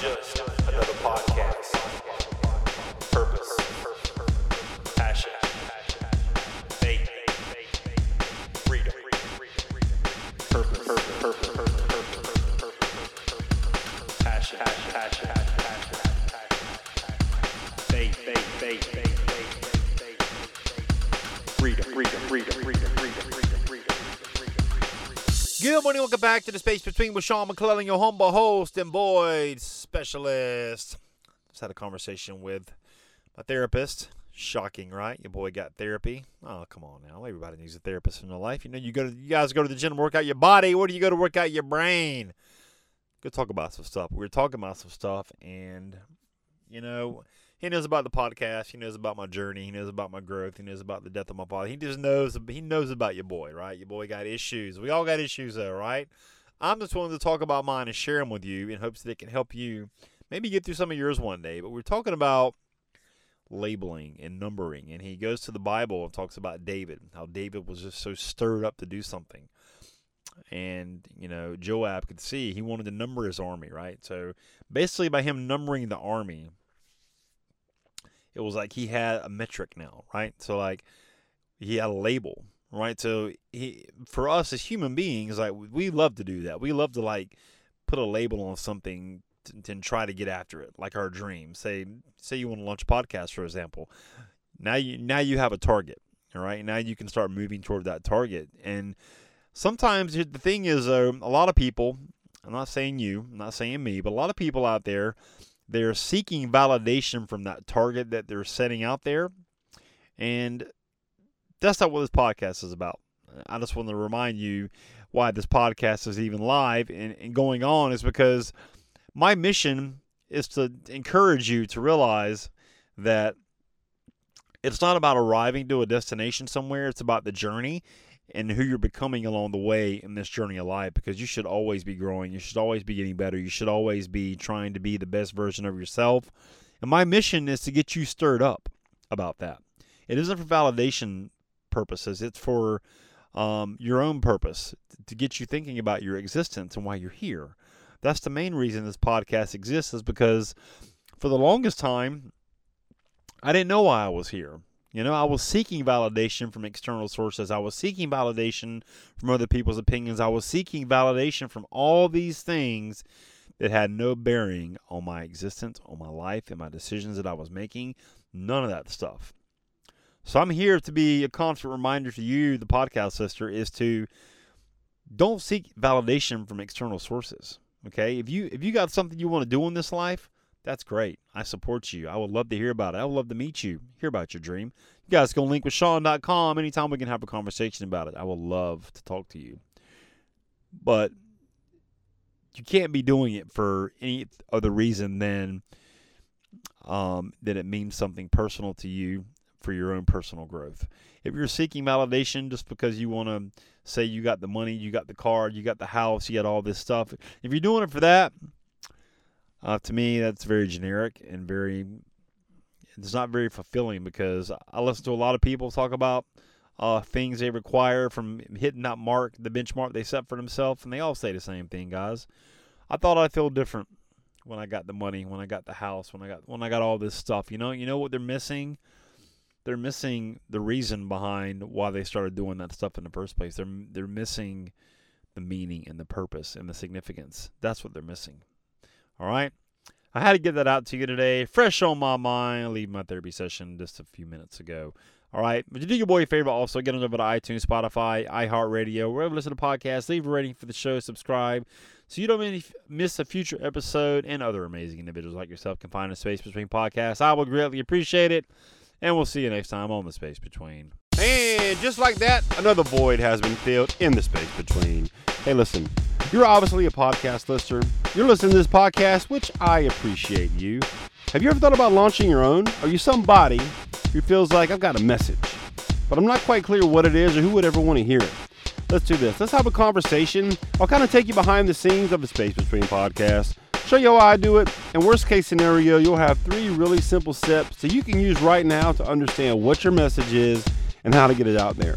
just another podcast. Purpose, passion, faith, freedom. Purpose, purpose, purpose, passion, passion, faith, faith, faith, faith, faith, freedom, freedom, freedom, freedom, freedom. Good morning, welcome back to the space between with Sean McClellan, your humble host and void specialist. Just had a conversation with my therapist. Shocking, right? Your boy got therapy. Oh, come on now. Everybody needs a therapist in their life. You know, you go to you guys go to the gym to work out your body. Where do you go to work out your brain? Go talk about some stuff. We were talking about some stuff, and you know, he knows about the podcast. He knows about my journey. He knows about my growth. He knows about the death of my father. He just knows. He knows about your boy, right? Your boy got issues. We all got issues, though, right? I'm just willing to talk about mine and share them with you in hopes that it can help you maybe get through some of yours one day. But we're talking about labeling and numbering, and he goes to the Bible and talks about David, how David was just so stirred up to do something. And, you know, Joab could see he wanted to number his army, right? So basically, by him numbering the army, it was like he had a metric now, right? So like he had a label, right? So he for us as human beings, like we love to do that. We love to like put a label on something t- and try to get after it, like our dream. Say say you want to launch a podcast, for example. Now you now you have a target, all right? Now you can start moving toward that target. And sometimes the thing is, uh, a lot of people. I'm not saying you, I'm not saying me, but a lot of people out there they're seeking validation from that target that they're setting out there. And that's not what this podcast is about. I just want to remind you why this podcast is even live and, and going on is because my mission is to encourage you to realize that it's not about arriving to a destination somewhere, it's about the journey and who you're becoming along the way in this journey of life because you should always be growing. You should always be getting better. You should always be trying to be the best version of yourself. And my mission is to get you stirred up about that. It isn't for validation purposes, it's for um, your own purpose to get you thinking about your existence and why you're here. That's the main reason this podcast exists, is because for the longest time, I didn't know why I was here. You know, I was seeking validation from external sources. I was seeking validation from other people's opinions. I was seeking validation from all these things that had no bearing on my existence, on my life, and my decisions that I was making. None of that stuff. So I'm here to be a constant reminder to you, the podcast sister, is to don't seek validation from external sources. Okay? If you if you got something you want to do in this life, that's great. I support you. I would love to hear about it. I would love to meet you, hear about your dream. You guys go linkwithsean.com. Anytime we can have a conversation about it, I would love to talk to you. But you can't be doing it for any other reason than um, that it means something personal to you for your own personal growth. If you're seeking validation just because you want to say you got the money, you got the car, you got the house, you got all this stuff, if you're doing it for that, uh, to me, that's very generic and very. It's not very fulfilling because I listen to a lot of people talk about uh, things they require from hitting that mark, the benchmark they set for themselves, and they all say the same thing, guys. I thought I'd feel different when I got the money, when I got the house, when I got when I got all this stuff. You know, you know what they're missing? They're missing the reason behind why they started doing that stuff in the first place. They're they're missing the meaning and the purpose and the significance. That's what they're missing. All right. I had to get that out to you today. Fresh on my mind. I leave my therapy session just a few minutes ago. All right. But you do your boy a favor also. Get on over to iTunes, Spotify, iHeartRadio, wherever you listen to podcasts. Leave a rating for the show. Subscribe so you don't miss a future episode and other amazing individuals like yourself can find a space between podcasts. I would greatly appreciate it. And we'll see you next time on The Space Between. And just like that, another void has been filled in the space between. Hey, listen, you're obviously a podcast listener. You're listening to this podcast, which I appreciate you. Have you ever thought about launching your own? Are you somebody who feels like I've got a message, but I'm not quite clear what it is or who would ever want to hear it? Let's do this. Let's have a conversation. I'll kind of take you behind the scenes of the Space Between podcast, show you how I do it, and worst case scenario, you'll have three really simple steps that you can use right now to understand what your message is and how to get it out there.